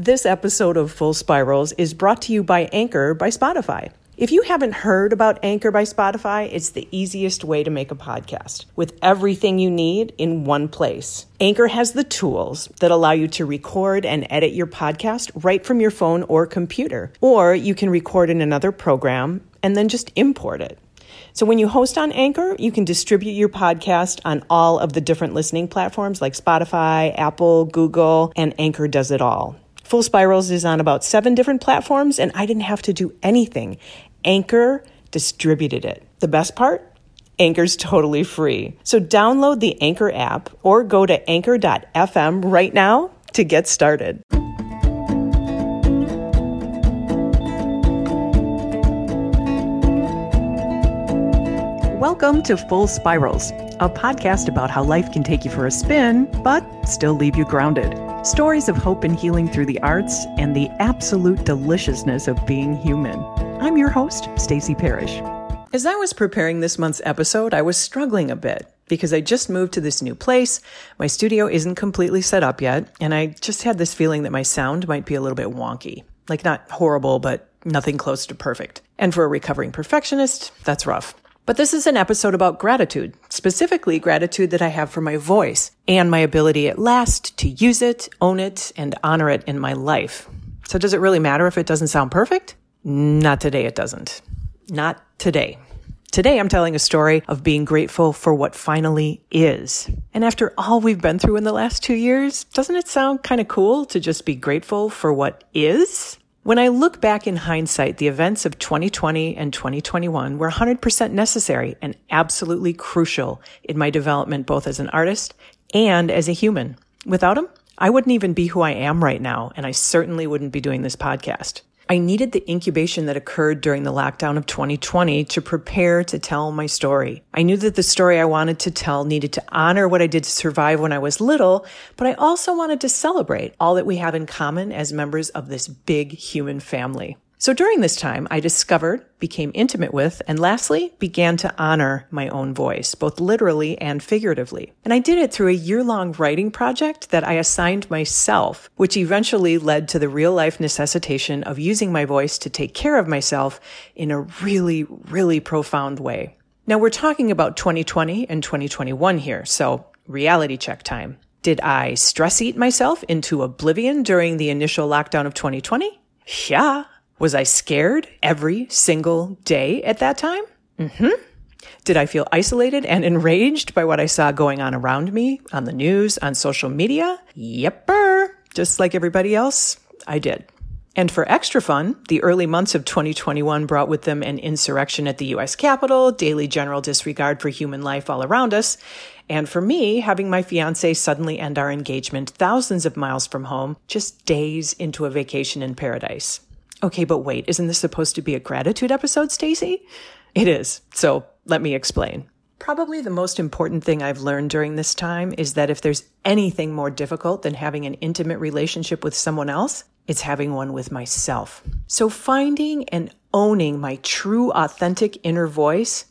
This episode of Full Spirals is brought to you by Anchor by Spotify. If you haven't heard about Anchor by Spotify, it's the easiest way to make a podcast with everything you need in one place. Anchor has the tools that allow you to record and edit your podcast right from your phone or computer, or you can record in another program and then just import it. So when you host on Anchor, you can distribute your podcast on all of the different listening platforms like Spotify, Apple, Google, and Anchor does it all. Full Spirals is on about seven different platforms, and I didn't have to do anything. Anchor distributed it. The best part? Anchor's totally free. So download the Anchor app or go to anchor.fm right now to get started. Welcome to Full Spirals, a podcast about how life can take you for a spin, but still leave you grounded. Stories of hope and healing through the arts and the absolute deliciousness of being human. I'm your host, Stacey Parrish. As I was preparing this month's episode, I was struggling a bit because I just moved to this new place. My studio isn't completely set up yet, and I just had this feeling that my sound might be a little bit wonky. Like not horrible, but nothing close to perfect. And for a recovering perfectionist, that's rough. But this is an episode about gratitude, specifically gratitude that I have for my voice and my ability at last to use it, own it, and honor it in my life. So does it really matter if it doesn't sound perfect? Not today, it doesn't. Not today. Today, I'm telling a story of being grateful for what finally is. And after all we've been through in the last two years, doesn't it sound kind of cool to just be grateful for what is? When I look back in hindsight, the events of 2020 and 2021 were 100% necessary and absolutely crucial in my development, both as an artist and as a human. Without them, I wouldn't even be who I am right now, and I certainly wouldn't be doing this podcast. I needed the incubation that occurred during the lockdown of 2020 to prepare to tell my story. I knew that the story I wanted to tell needed to honor what I did to survive when I was little, but I also wanted to celebrate all that we have in common as members of this big human family. So during this time, I discovered, became intimate with, and lastly, began to honor my own voice, both literally and figuratively. And I did it through a year long writing project that I assigned myself, which eventually led to the real life necessitation of using my voice to take care of myself in a really, really profound way. Now we're talking about 2020 and 2021 here, so reality check time. Did I stress eat myself into oblivion during the initial lockdown of 2020? Yeah. Was I scared every single day at that time? Mm-hmm. Did I feel isolated and enraged by what I saw going on around me on the news, on social media? Yepper. Just like everybody else, I did. And for extra fun, the early months of 2021 brought with them an insurrection at the US Capitol, daily general disregard for human life all around us, and for me, having my fiance suddenly end our engagement thousands of miles from home, just days into a vacation in paradise. Okay, but wait, isn't this supposed to be a gratitude episode, Stacy? It is. So let me explain. Probably the most important thing I've learned during this time is that if there's anything more difficult than having an intimate relationship with someone else, it's having one with myself. So finding and owning my true, authentic inner voice,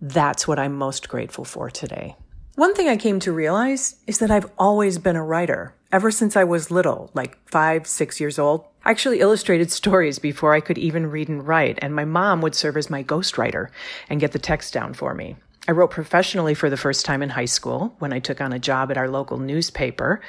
that's what I'm most grateful for today. One thing I came to realize is that I've always been a writer ever since I was little, like five, six years old. I actually illustrated stories before I could even read and write, and my mom would serve as my ghostwriter and get the text down for me. I wrote professionally for the first time in high school when I took on a job at our local newspaper,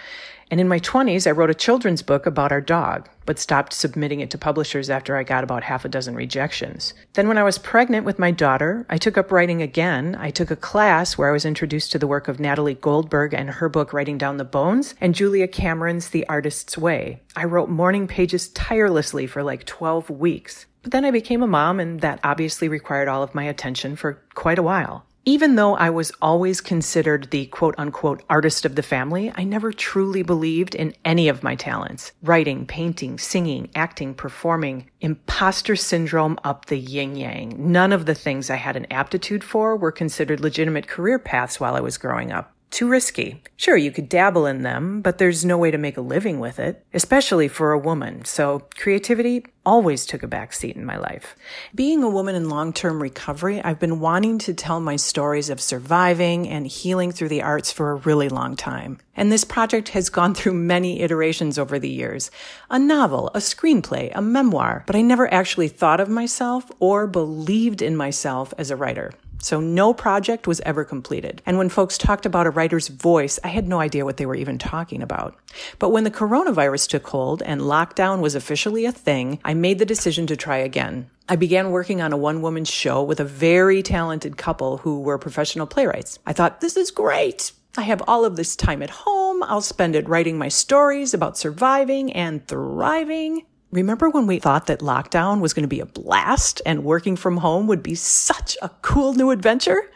and in my 20s, I wrote a children's book about our dog, but stopped submitting it to publishers after I got about half a dozen rejections. Then, when I was pregnant with my daughter, I took up writing again. I took a class where I was introduced to the work of Natalie Goldberg and her book Writing Down the Bones, and Julia Cameron's The Artist's Way. I wrote morning pages tirelessly for like 12 weeks. But then I became a mom, and that obviously required all of my attention for quite a while. Even though I was always considered the quote unquote artist of the family, I never truly believed in any of my talents. Writing, painting, singing, acting, performing, imposter syndrome up the yin yang. None of the things I had an aptitude for were considered legitimate career paths while I was growing up. Too risky. Sure, you could dabble in them, but there's no way to make a living with it, especially for a woman. So creativity always took a back seat in my life. Being a woman in long-term recovery, I've been wanting to tell my stories of surviving and healing through the arts for a really long time. And this project has gone through many iterations over the years. A novel, a screenplay, a memoir, but I never actually thought of myself or believed in myself as a writer. So no project was ever completed. And when folks talked about a writer's voice, I had no idea what they were even talking about. But when the coronavirus took hold and lockdown was officially a thing, I made the decision to try again. I began working on a one woman show with a very talented couple who were professional playwrights. I thought, this is great. I have all of this time at home. I'll spend it writing my stories about surviving and thriving. Remember when we thought that lockdown was going to be a blast and working from home would be such a cool new adventure?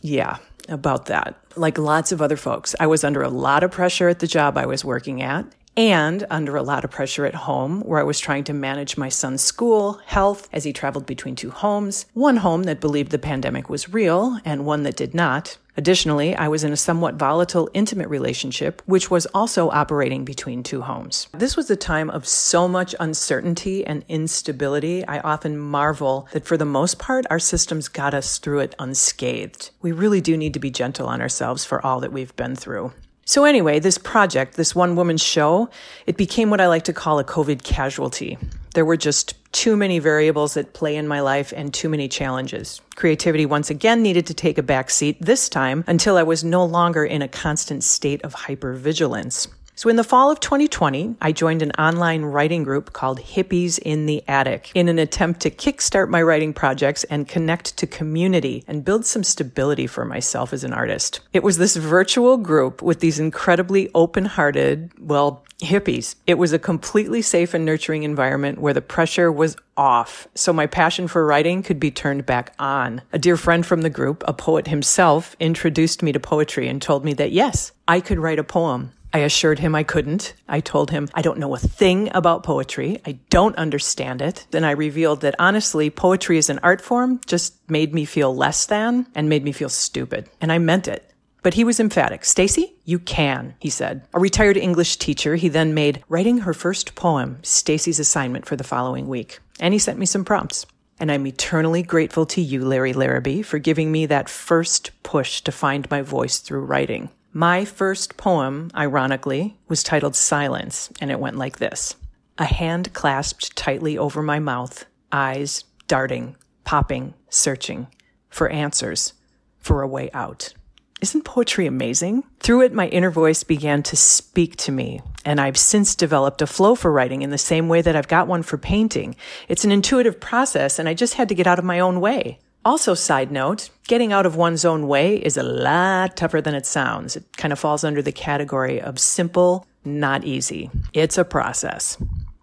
Yeah, about that. Like lots of other folks, I was under a lot of pressure at the job I was working at and under a lot of pressure at home where I was trying to manage my son's school, health as he traveled between two homes, one home that believed the pandemic was real and one that did not. Additionally, I was in a somewhat volatile, intimate relationship, which was also operating between two homes. This was a time of so much uncertainty and instability. I often marvel that for the most part, our systems got us through it unscathed. We really do need to be gentle on ourselves for all that we've been through. So anyway, this project, this one woman show, it became what I like to call a COVID casualty. There were just too many variables at play in my life and too many challenges. Creativity once again needed to take a back seat this time until I was no longer in a constant state of hypervigilance. So in the fall of 2020, I joined an online writing group called Hippies in the Attic in an attempt to kickstart my writing projects and connect to community and build some stability for myself as an artist. It was this virtual group with these incredibly open-hearted, well, hippies. It was a completely safe and nurturing environment where the pressure was off, so my passion for writing could be turned back on. A dear friend from the group, a poet himself, introduced me to poetry and told me that yes, I could write a poem. I assured him I couldn't. I told him I don't know a thing about poetry. I don't understand it. Then I revealed that honestly, poetry as an art form just made me feel less than and made me feel stupid. And I meant it. But he was emphatic. Stacy, you can, he said. A retired English teacher, he then made writing her first poem Stacy's assignment for the following week. And he sent me some prompts. And I'm eternally grateful to you, Larry Larrabee, for giving me that first push to find my voice through writing. My first poem, ironically, was titled Silence, and it went like this A hand clasped tightly over my mouth, eyes darting, popping, searching for answers, for a way out. Isn't poetry amazing? Through it, my inner voice began to speak to me, and I've since developed a flow for writing in the same way that I've got one for painting. It's an intuitive process, and I just had to get out of my own way. Also, side note, getting out of one's own way is a lot tougher than it sounds. It kind of falls under the category of simple, not easy. It's a process.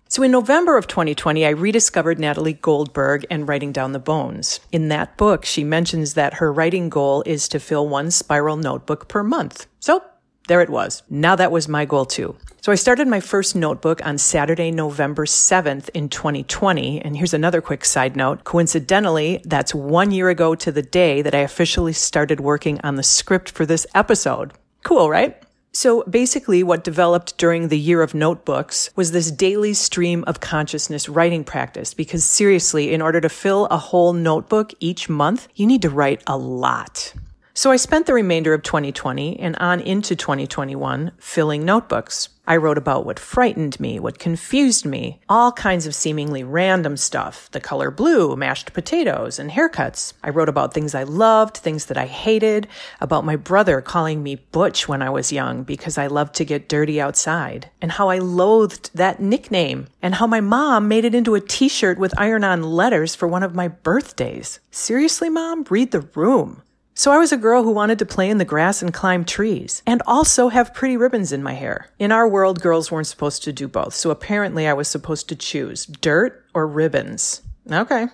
So in November of 2020, I rediscovered Natalie Goldberg and Writing Down the Bones. In that book, she mentions that her writing goal is to fill one spiral notebook per month. So there it was. Now that was my goal too. So I started my first notebook on Saturday, November 7th in 2020. And here's another quick side note. Coincidentally, that's one year ago to the day that I officially started working on the script for this episode. Cool, right? So basically what developed during the year of notebooks was this daily stream of consciousness writing practice. Because seriously, in order to fill a whole notebook each month, you need to write a lot. So I spent the remainder of 2020 and on into 2021 filling notebooks. I wrote about what frightened me, what confused me, all kinds of seemingly random stuff. The color blue, mashed potatoes, and haircuts. I wrote about things I loved, things that I hated, about my brother calling me Butch when I was young because I loved to get dirty outside, and how I loathed that nickname, and how my mom made it into a t-shirt with iron-on letters for one of my birthdays. Seriously, mom? Read the room. So I was a girl who wanted to play in the grass and climb trees and also have pretty ribbons in my hair. In our world, girls weren't supposed to do both. So apparently I was supposed to choose dirt or ribbons. Okay.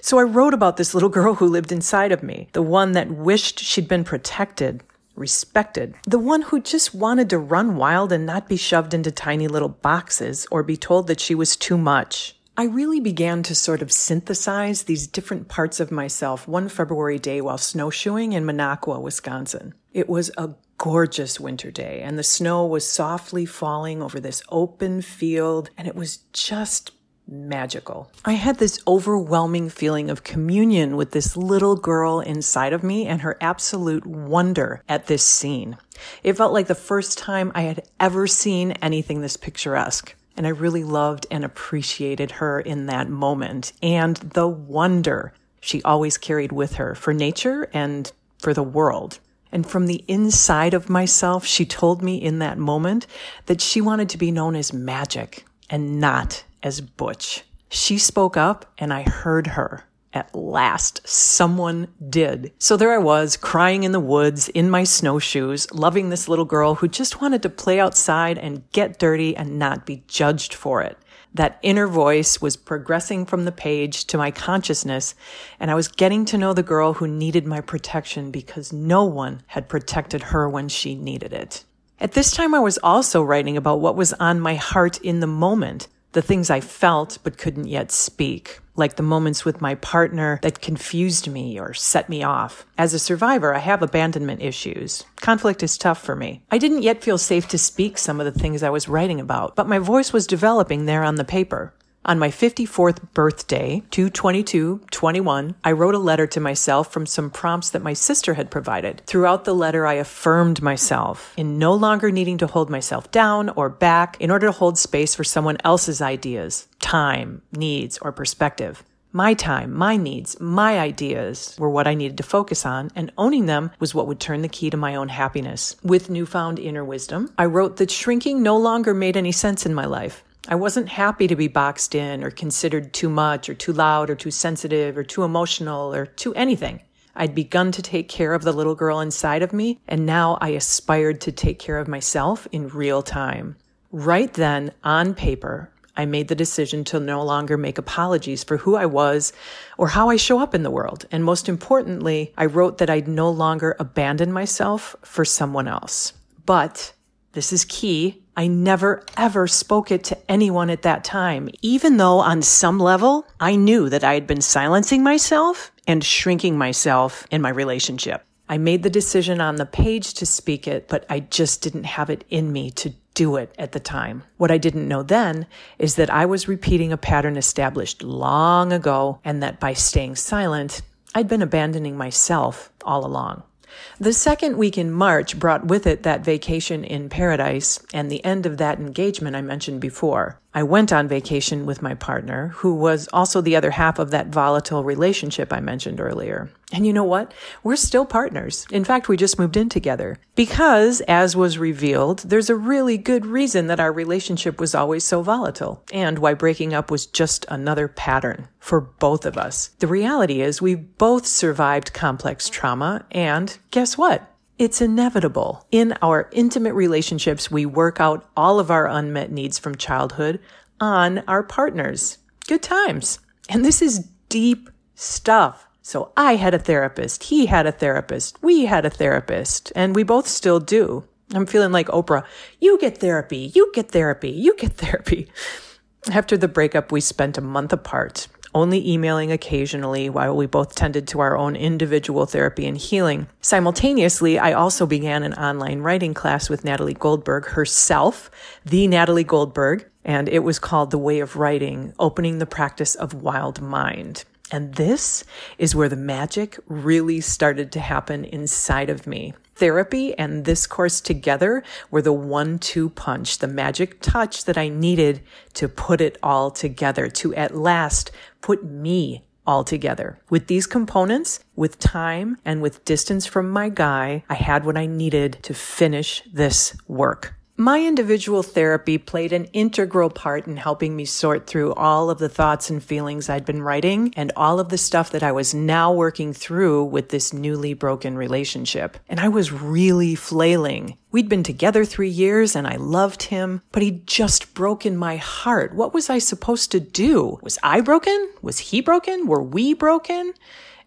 So I wrote about this little girl who lived inside of me, the one that wished she'd been protected, respected, the one who just wanted to run wild and not be shoved into tiny little boxes or be told that she was too much. I really began to sort of synthesize these different parts of myself one February day while snowshoeing in Minocqua, Wisconsin. It was a gorgeous winter day, and the snow was softly falling over this open field, and it was just magical. I had this overwhelming feeling of communion with this little girl inside of me and her absolute wonder at this scene. It felt like the first time I had ever seen anything this picturesque. And I really loved and appreciated her in that moment and the wonder she always carried with her for nature and for the world. And from the inside of myself, she told me in that moment that she wanted to be known as magic and not as Butch. She spoke up and I heard her. At last, someone did. So there I was, crying in the woods, in my snowshoes, loving this little girl who just wanted to play outside and get dirty and not be judged for it. That inner voice was progressing from the page to my consciousness, and I was getting to know the girl who needed my protection because no one had protected her when she needed it. At this time, I was also writing about what was on my heart in the moment the things I felt but couldn't yet speak, like the moments with my partner that confused me or set me off. As a survivor, I have abandonment issues. Conflict is tough for me. I didn't yet feel safe to speak some of the things I was writing about, but my voice was developing there on the paper. On my 54th birthday, 22221, I wrote a letter to myself from some prompts that my sister had provided. Throughout the letter, I affirmed myself in no longer needing to hold myself down or back in order to hold space for someone else's ideas, time, needs, or perspective. My time, my needs, my ideas were what I needed to focus on, and owning them was what would turn the key to my own happiness. With newfound inner wisdom, I wrote that shrinking no longer made any sense in my life. I wasn't happy to be boxed in or considered too much or too loud or too sensitive or too emotional or too anything. I'd begun to take care of the little girl inside of me, and now I aspired to take care of myself in real time. Right then, on paper, I made the decision to no longer make apologies for who I was or how I show up in the world. And most importantly, I wrote that I'd no longer abandon myself for someone else. But this is key. I never ever spoke it to anyone at that time, even though on some level I knew that I had been silencing myself and shrinking myself in my relationship. I made the decision on the page to speak it, but I just didn't have it in me to do it at the time. What I didn't know then is that I was repeating a pattern established long ago and that by staying silent, I'd been abandoning myself all along. The second week in March brought with it that vacation in paradise and the end of that engagement I mentioned before. I went on vacation with my partner, who was also the other half of that volatile relationship I mentioned earlier. And you know what? We're still partners. In fact, we just moved in together. Because, as was revealed, there's a really good reason that our relationship was always so volatile, and why breaking up was just another pattern for both of us. The reality is, we both survived complex trauma, and guess what? It's inevitable. In our intimate relationships, we work out all of our unmet needs from childhood on our partners. Good times. And this is deep stuff. So I had a therapist. He had a therapist. We had a therapist and we both still do. I'm feeling like Oprah. You get therapy. You get therapy. You get therapy. After the breakup, we spent a month apart only emailing occasionally while we both tended to our own individual therapy and healing. Simultaneously, I also began an online writing class with Natalie Goldberg herself, the Natalie Goldberg, and it was called The Way of Writing, opening the practice of wild mind. And this is where the magic really started to happen inside of me. Therapy and this course together were the one two punch, the magic touch that I needed to put it all together, to at last put me all together. With these components, with time and with distance from my guy, I had what I needed to finish this work. My individual therapy played an integral part in helping me sort through all of the thoughts and feelings I'd been writing and all of the stuff that I was now working through with this newly broken relationship. And I was really flailing. We'd been together three years and I loved him, but he'd just broken my heart. What was I supposed to do? Was I broken? Was he broken? Were we broken?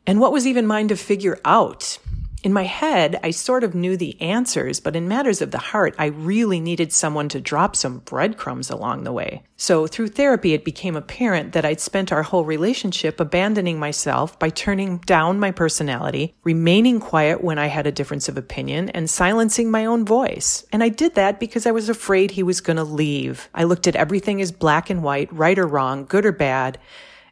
And what was even mine to figure out? In my head, I sort of knew the answers, but in matters of the heart, I really needed someone to drop some breadcrumbs along the way. So through therapy, it became apparent that I'd spent our whole relationship abandoning myself by turning down my personality, remaining quiet when I had a difference of opinion, and silencing my own voice. And I did that because I was afraid he was going to leave. I looked at everything as black and white, right or wrong, good or bad.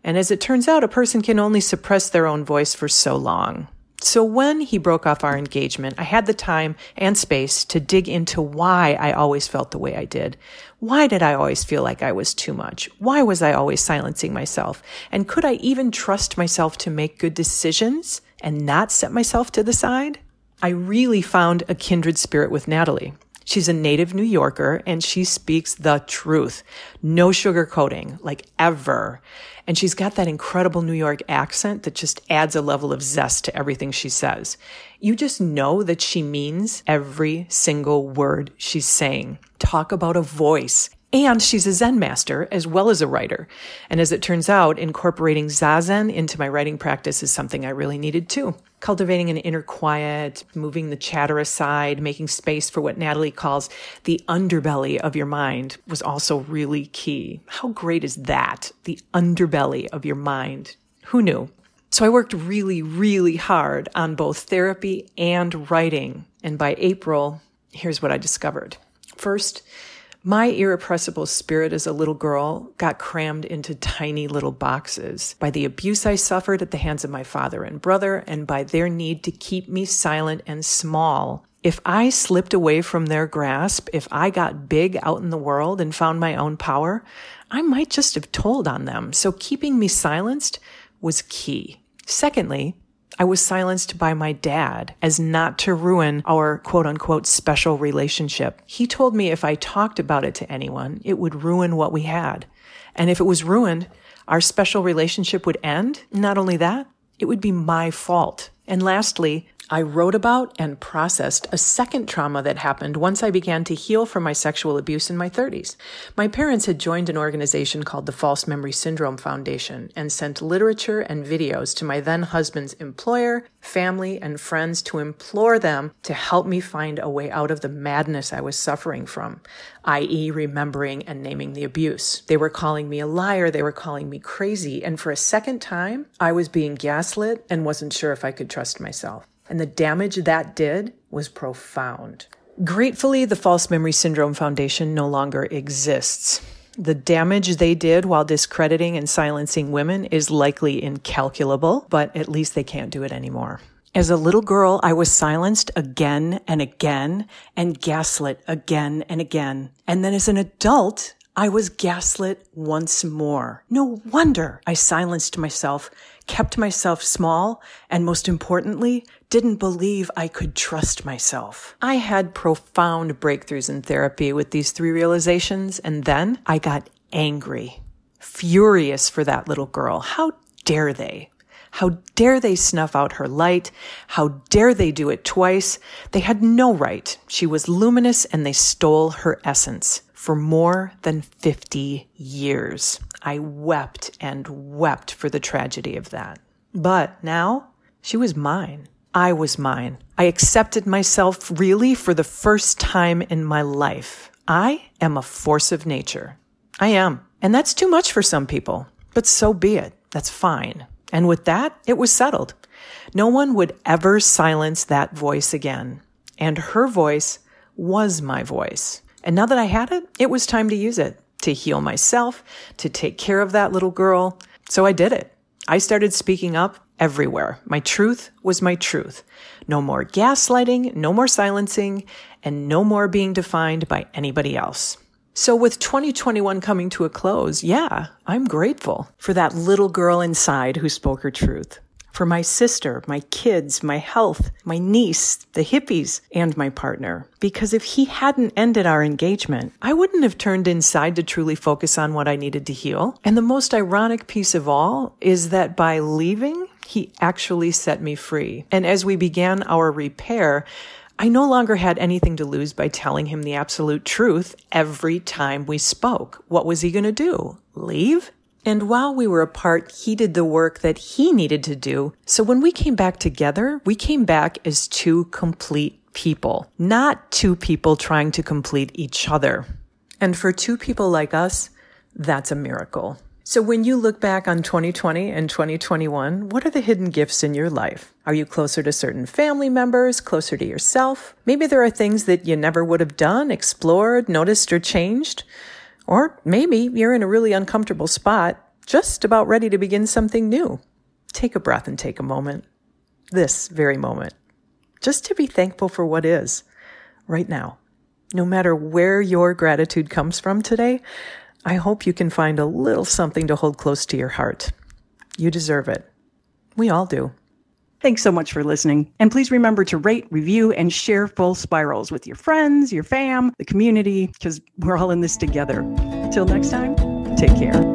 And as it turns out, a person can only suppress their own voice for so long. So when he broke off our engagement, I had the time and space to dig into why I always felt the way I did. Why did I always feel like I was too much? Why was I always silencing myself? And could I even trust myself to make good decisions and not set myself to the side? I really found a kindred spirit with Natalie. She's a native New Yorker and she speaks the truth. No sugarcoating, like ever. And she's got that incredible New York accent that just adds a level of zest to everything she says. You just know that she means every single word she's saying. Talk about a voice. And she's a Zen master as well as a writer. And as it turns out, incorporating Zazen into my writing practice is something I really needed too. Cultivating an inner quiet, moving the chatter aside, making space for what Natalie calls the underbelly of your mind was also really key. How great is that? The underbelly of your mind. Who knew? So I worked really, really hard on both therapy and writing. And by April, here's what I discovered. First, my irrepressible spirit as a little girl got crammed into tiny little boxes by the abuse I suffered at the hands of my father and brother and by their need to keep me silent and small. If I slipped away from their grasp, if I got big out in the world and found my own power, I might just have told on them. So keeping me silenced was key. Secondly, I was silenced by my dad as not to ruin our quote unquote special relationship. He told me if I talked about it to anyone, it would ruin what we had. And if it was ruined, our special relationship would end. Not only that, it would be my fault. And lastly, I wrote about and processed a second trauma that happened once I began to heal from my sexual abuse in my 30s. My parents had joined an organization called the False Memory Syndrome Foundation and sent literature and videos to my then husband's employer, family, and friends to implore them to help me find a way out of the madness I was suffering from, i.e., remembering and naming the abuse. They were calling me a liar, they were calling me crazy, and for a second time, I was being gaslit and wasn't sure if I could trust myself and the damage that did was profound. Gratefully, the False Memory Syndrome Foundation no longer exists. The damage they did while discrediting and silencing women is likely incalculable, but at least they can't do it anymore. As a little girl, I was silenced again and again and gaslit again and again. And then as an adult, I was gaslit once more. No wonder I silenced myself, kept myself small, and most importantly, didn't believe I could trust myself. I had profound breakthroughs in therapy with these three realizations, and then I got angry, furious for that little girl. How dare they? How dare they snuff out her light? How dare they do it twice? They had no right. She was luminous and they stole her essence for more than 50 years. I wept and wept for the tragedy of that. But now she was mine. I was mine. I accepted myself really for the first time in my life. I am a force of nature. I am. And that's too much for some people. But so be it. That's fine. And with that, it was settled. No one would ever silence that voice again. And her voice was my voice. And now that I had it, it was time to use it to heal myself, to take care of that little girl. So I did it. I started speaking up everywhere. My truth was my truth. No more gaslighting, no more silencing, and no more being defined by anybody else. So with 2021 coming to a close, yeah, I'm grateful for that little girl inside who spoke her truth for my sister, my kids, my health, my niece, the hippies, and my partner. Because if he hadn't ended our engagement, I wouldn't have turned inside to truly focus on what I needed to heal. And the most ironic piece of all is that by leaving, he actually set me free. And as we began our repair, I no longer had anything to lose by telling him the absolute truth every time we spoke. What was he going to do? Leave? And while we were apart, he did the work that he needed to do. So when we came back together, we came back as two complete people, not two people trying to complete each other. And for two people like us, that's a miracle. So when you look back on 2020 and 2021, what are the hidden gifts in your life? Are you closer to certain family members, closer to yourself? Maybe there are things that you never would have done, explored, noticed, or changed. Or maybe you're in a really uncomfortable spot, just about ready to begin something new. Take a breath and take a moment. This very moment. Just to be thankful for what is right now. No matter where your gratitude comes from today, I hope you can find a little something to hold close to your heart. You deserve it. We all do. Thanks so much for listening. And please remember to rate, review, and share Full Spirals with your friends, your fam, the community, because we're all in this together. Till next time, take care.